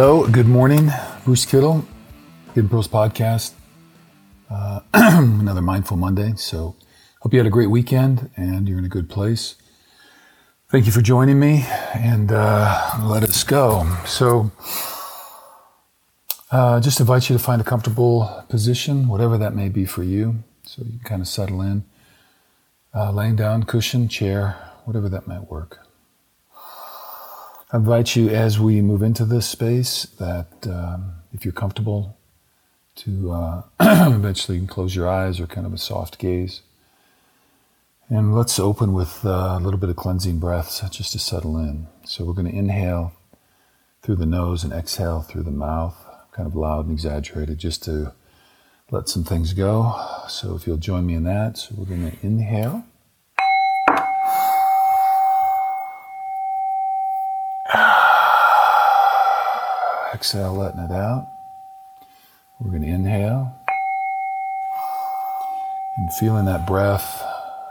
Hello, good morning. Bruce Kittle, Hidden Pearls Podcast. Uh, another Mindful Monday. So, hope you had a great weekend and you're in a good place. Thank you for joining me and uh, let us go. So, uh, just invite you to find a comfortable position, whatever that may be for you, so you can kind of settle in. Uh, laying down, cushion, chair, whatever that might work. I invite you as we move into this space that um, if you're comfortable, to uh, eventually close your eyes or kind of a soft gaze. And let's open with uh, a little bit of cleansing breaths just to settle in. So we're going to inhale through the nose and exhale through the mouth, kind of loud and exaggerated, just to let some things go. So if you'll join me in that, so we're going to inhale. Exhale, letting it out. We're going to inhale and feeling that breath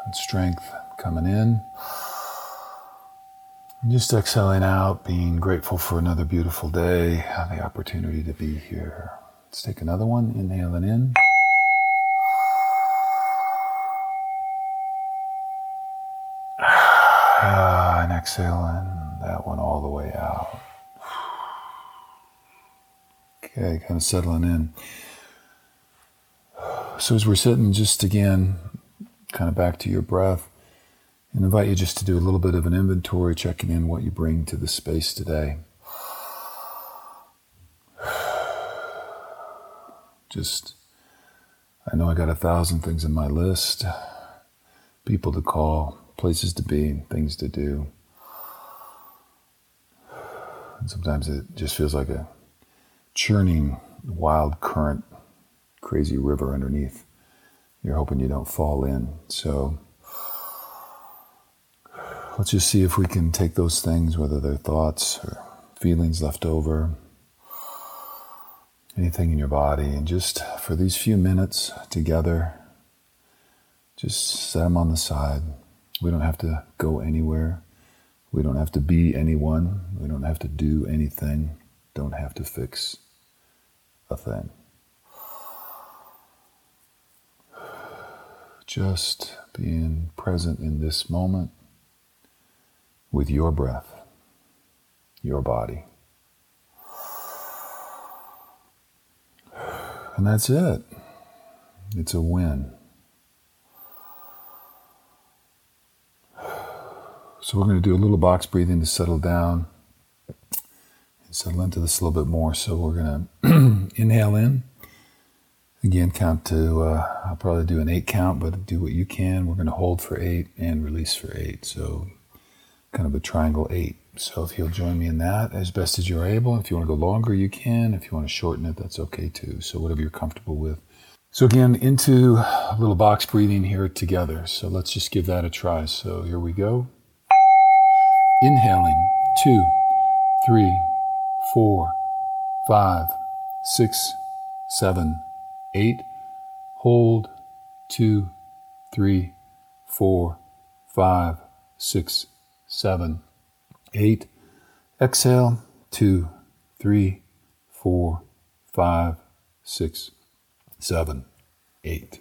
and strength coming in. And just exhaling out, being grateful for another beautiful day, have the opportunity to be here. Let's take another one, inhaling in. And exhaling that one all the way out. Okay, kind of settling in. So as we're sitting, just again, kind of back to your breath, and invite you just to do a little bit of an inventory, checking in what you bring to the space today. Just, I know I got a thousand things on my list people to call, places to be, things to do. And sometimes it just feels like a churning wild current, crazy river underneath. You're hoping you don't fall in. So let's just see if we can take those things, whether they're thoughts or feelings left over, anything in your body, and just for these few minutes together, just set them on the side. We don't have to go anywhere. We don't have to be anyone. We don't have to do anything. Don't have to fix thing. Just being present in this moment with your breath, your body. And that's it. It's a win. So we're going to do a little box breathing to settle down settle into this a little bit more. So we're going to inhale in. Again, count to, uh, I'll probably do an eight count, but do what you can. We're going to hold for eight and release for eight. So kind of a triangle eight. So if you'll join me in that as best as you're able. If you want to go longer, you can. If you want to shorten it, that's okay too. So whatever you're comfortable with. So again, into a little box breathing here together. So let's just give that a try. So here we go. Inhaling, two, three, four, five, six, seven, eight. Hold, two, three, four, five, six, seven, eight. Exhale, two, three, four, five, six, seven, eight.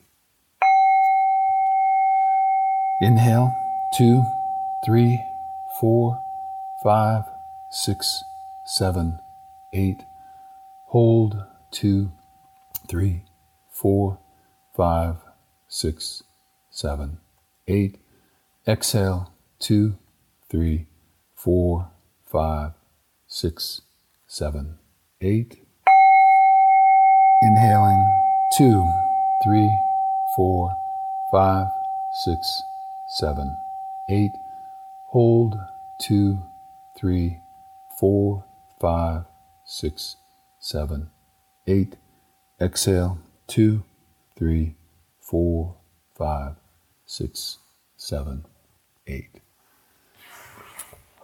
Inhale, two, three, four, five, six, seven, eight. Hold, two, three, four, five, six, seven, eight. Exhale, two, three, four, five, six, seven, eight. Inhaling, two, three, four, five, six, seven, eight. Hold, two, three, four, five, six, seven, eight. Exhale, two, three, four, five, six, seven, eight.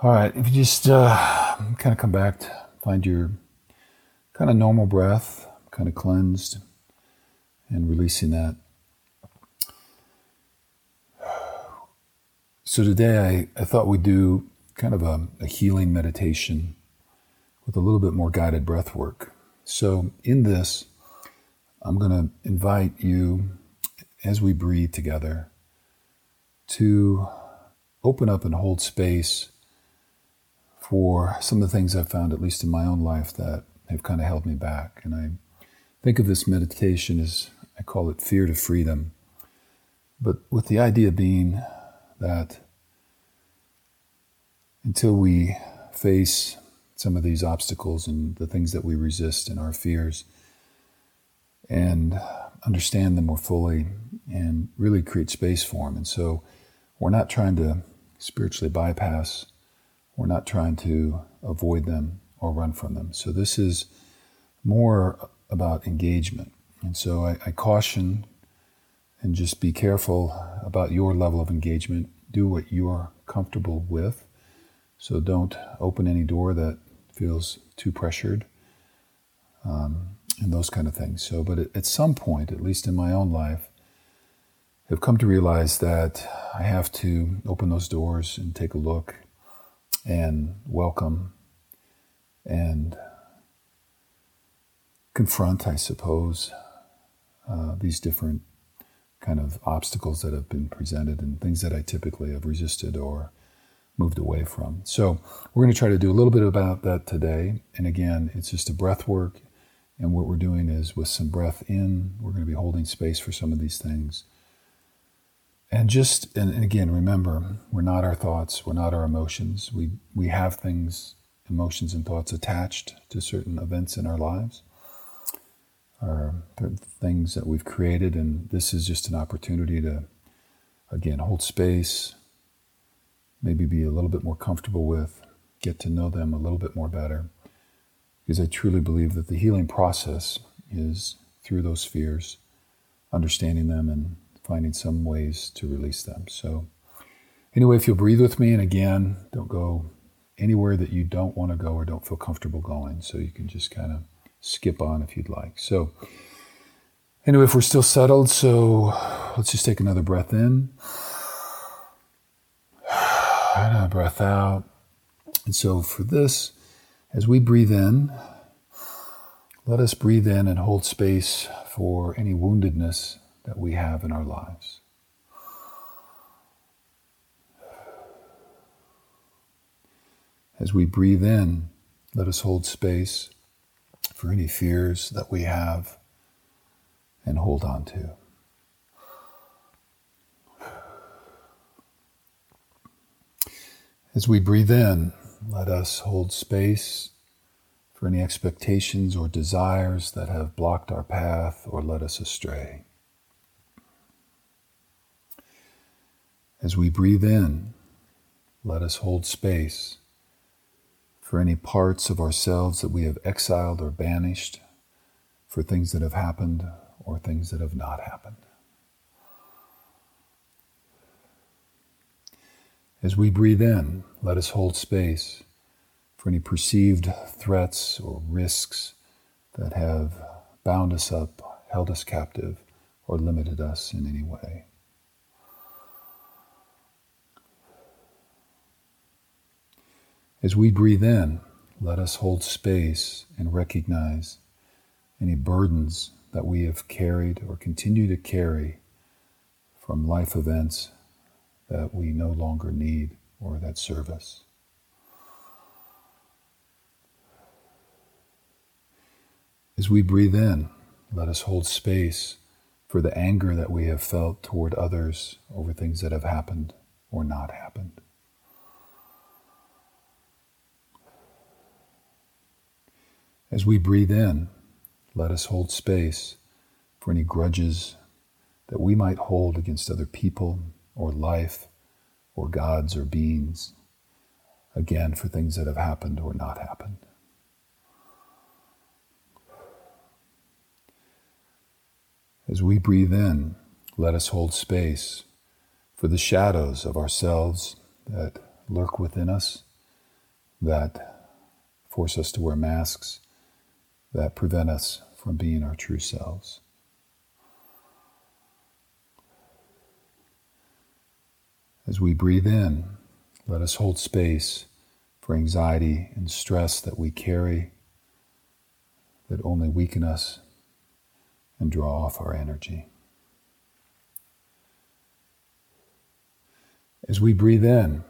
All right, if you just uh, kind of come back, to find your kind of normal breath, kind of cleansed, and releasing that. So today I, I thought we'd do kind of a, a healing meditation with a little bit more guided breath work. So, in this, I'm going to invite you as we breathe together to open up and hold space for some of the things I've found, at least in my own life, that have kind of held me back. And I think of this meditation as I call it fear to freedom. But with the idea being that until we face some of these obstacles and the things that we resist and our fears and understand them more fully and really create space for them. And so we're not trying to spiritually bypass, we're not trying to avoid them or run from them. So this is more about engagement. And so I, I caution and just be careful about your level of engagement. Do what you're comfortable with. So don't open any door that feels too pressured, um, and those kind of things. So, but at, some point, at least in my own life, I've come to realize that I have to open those doors and take a look and welcome and confront, I suppose, uh, these different kind of obstacles that have been presented and things that I typically have resisted or moved away from. So we're going to try to do a little bit about that today. And again, it's just a breath work. And what we're doing is with some breath in, we're going to be holding space for some of these things. And just, and, again, remember, we're not our thoughts, we're not our emotions. We, we have things, emotions and thoughts attached to certain events in our lives, are things that we've created. And this is just an opportunity to, again, hold space, maybe be a little bit more comfortable with, get to know them a little bit more better. Because I truly believe that the healing process is through those fears, understanding them and finding some ways to release them. So, anyway, if you'll breathe with me, and again, don't go anywhere that you don't want to go or don't feel comfortable going. So, you can just kind of skip on if you'd like. So, anyway, if we're still settled, so let's just take another breath in a breath out. And so for this, as we breathe in, let us breathe in and hold space for any woundedness that we have in our lives. As we breathe in, let us hold space for any fears that we have and hold on to. As we breathe in, let us hold space for any expectations or desires that have blocked our path or led us astray. As we breathe in, let us hold space for any parts of ourselves that we have exiled or banished, for things that have happened or things that have not happened. As we breathe in, let us hold space for any perceived threats or risks that have bound us up, held us captive, or limited us in any way. As we breathe in, let us hold space and recognize any burdens that we have carried or continue to carry from life events that we no longer need or that serve us. As we breathe in, let us hold space for the anger that we have felt toward others over things that have happened or not happened. As we breathe in, let us hold space for any grudges that we might hold against other people or life or gods or beings, again, for things that have happened or not happened. As we breathe in, let us hold space for the shadows of ourselves that lurk within us, that force us to wear masks, that prevent us from being our true selves. As we breathe in, let us hold space for anxiety and stress that we carry that only weaken us and draw off our energy. As we breathe in,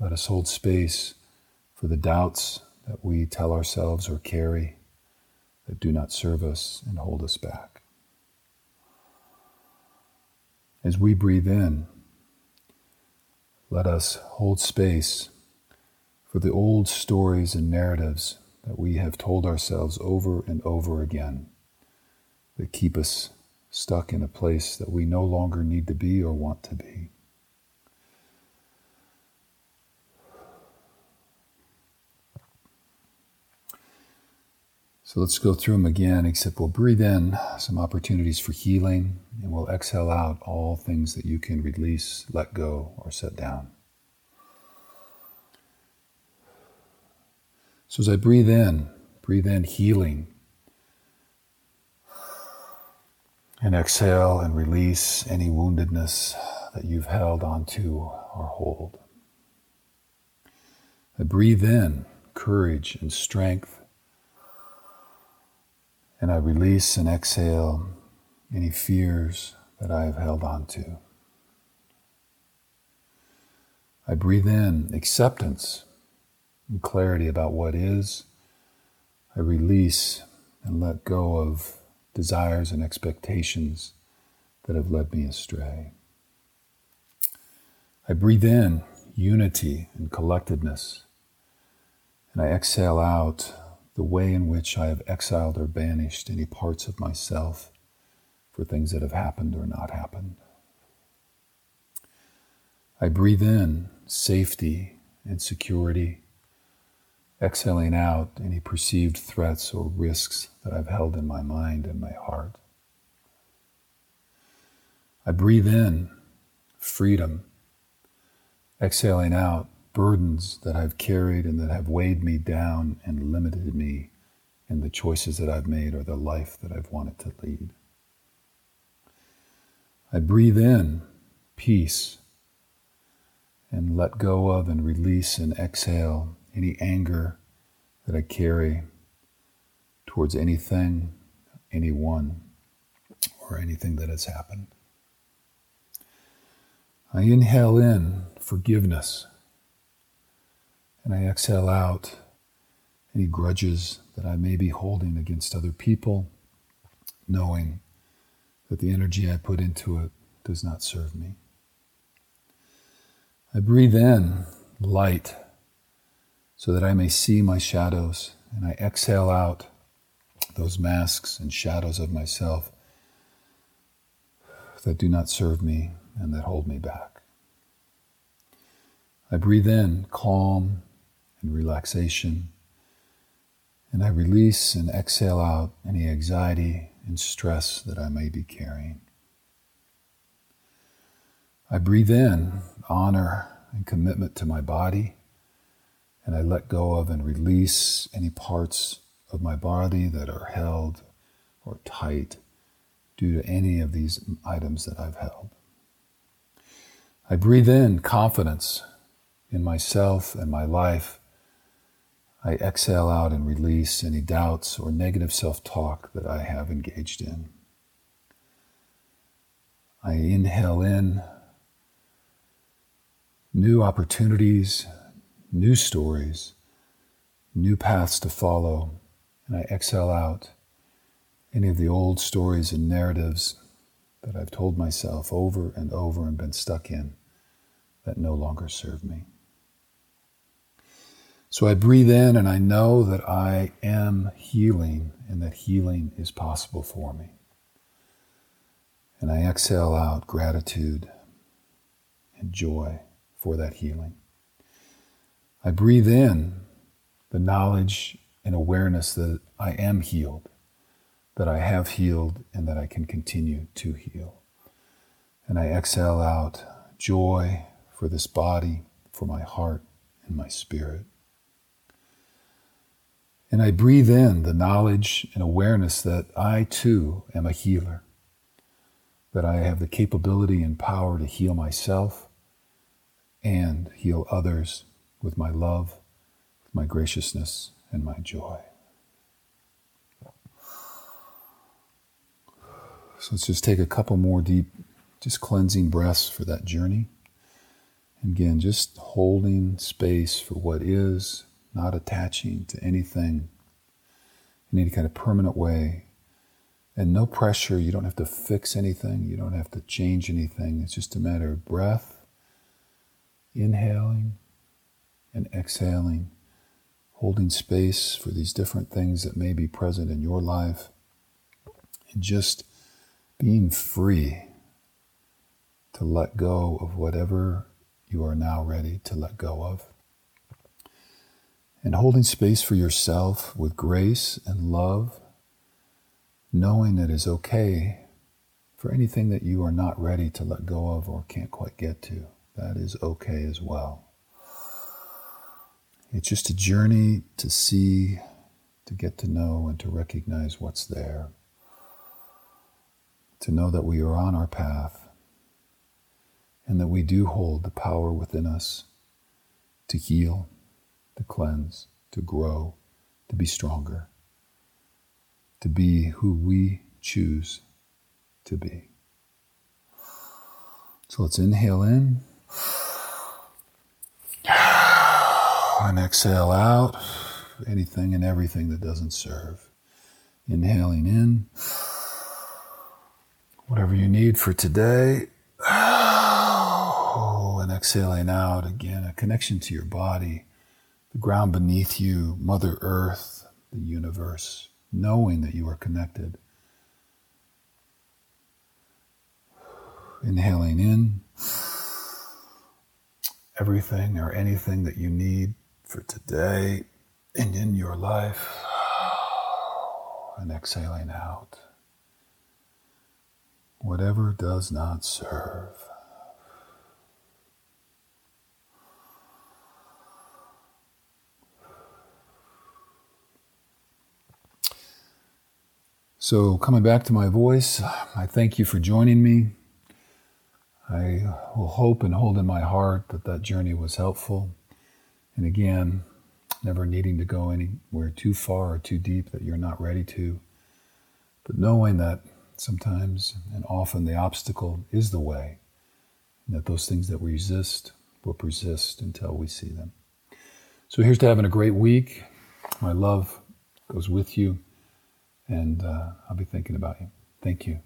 let us hold space for the doubts that we tell ourselves or carry that do not serve us and hold us back. As we breathe in, let us hold space for the old stories and narratives that we have told ourselves over and over again that keep us stuck in a place that we no longer need to be or want to be. So let's go through them again, except we'll breathe in some opportunities for healing and we'll exhale out all things that you can release, let go, or set down. So as I breathe in, breathe in healing. And exhale and release any woundedness that you've held onto or hold. I breathe in courage and strength. And I release and exhale any fears that I have held onto. I breathe in acceptance and clarity about what is. I release and let go of desires and expectations that have led me astray. I breathe in unity and collectedness, and I exhale out the way in which I have exiled or banished any parts of myself for things that have happened or not happened. I breathe in safety and security exhaling out any perceived threats or risks that I've held in my mind and my heart. I breathe in freedom, exhaling out burdens that I've carried and that have weighed me down and limited me in the choices that I've made or the life that I've wanted to lead. I breathe in peace and let go of and release and exhale any anger that I carry towards anything, anyone, or anything that has happened. I inhale in forgiveness and I exhale out any grudges that I may be holding against other people, knowing that the energy I put into it does not serve me. I breathe in light so that I may see my shadows, and I exhale out those masks and shadows of myself that do not serve me and that hold me back. I breathe in calm and relaxation, and I release and exhale out any anxiety and stress that I may be carrying. I breathe in honor and commitment to my body and I let go of and release any parts of my body that are held or tight due to any of these items that I've held. I breathe in confidence in myself and my life. I exhale out and release any doubts or negative self talk that I have engaged in. I inhale in new opportunities, new stories, new paths to follow, and I exhale out any of the old stories and narratives that I've told myself over and over and been stuck in that no longer serve me. So I breathe in and I know that I am healing and that healing is possible for me. And I exhale out gratitude and joy for that healing. I breathe in the knowledge and awareness that I am healed, that I have healed, and that I can continue to heal. And I exhale out joy for this body, for my heart, and my spirit. And I breathe in the knowledge and awareness that I too am a healer, that I have the capability and power to heal myself and heal others with my love with my graciousness and my joy. So let's just take a couple more deep, just cleansing breaths for that journey. And again, just holding space for what is, not attaching to anything in any kind of permanent way. And no pressure. You don't have to fix anything. You don't have to change anything. It's just a matter of breath, inhaling and exhaling, holding space for these different things that may be present in your life, and just being free to let go of whatever you are now ready to let go of. And holding space for yourself with grace and love, knowing that it is okay for anything that you are not ready to let go of or can't quite get to. That is okay as well. It's just a journey to see, to get to know, and to recognize what's there. To know that we are on our path and that we do hold the power within us to heal, to cleanse, to grow, to be stronger, to be who we choose to be. So let's inhale in and exhale out anything and everything that doesn't serve. Inhaling in whatever you need for today. and exhaling out again, a connection to your body, the ground beneath you, Mother Earth, the universe, knowing that you are connected. Inhaling in everything or anything that you need for today and in your life. And exhaling out whatever does not serve. So, coming back to my voice, I thank you for joining me. I will hope and hold in my heart that that journey was helpful. And again, never needing to go anywhere too far or too deep that you're not ready to, but knowing that sometimes and often the obstacle is the way, and that those things that we resist will persist until we see them. So here's to having a great week. My love goes with you, and uh, I'll be thinking about you. Thank you.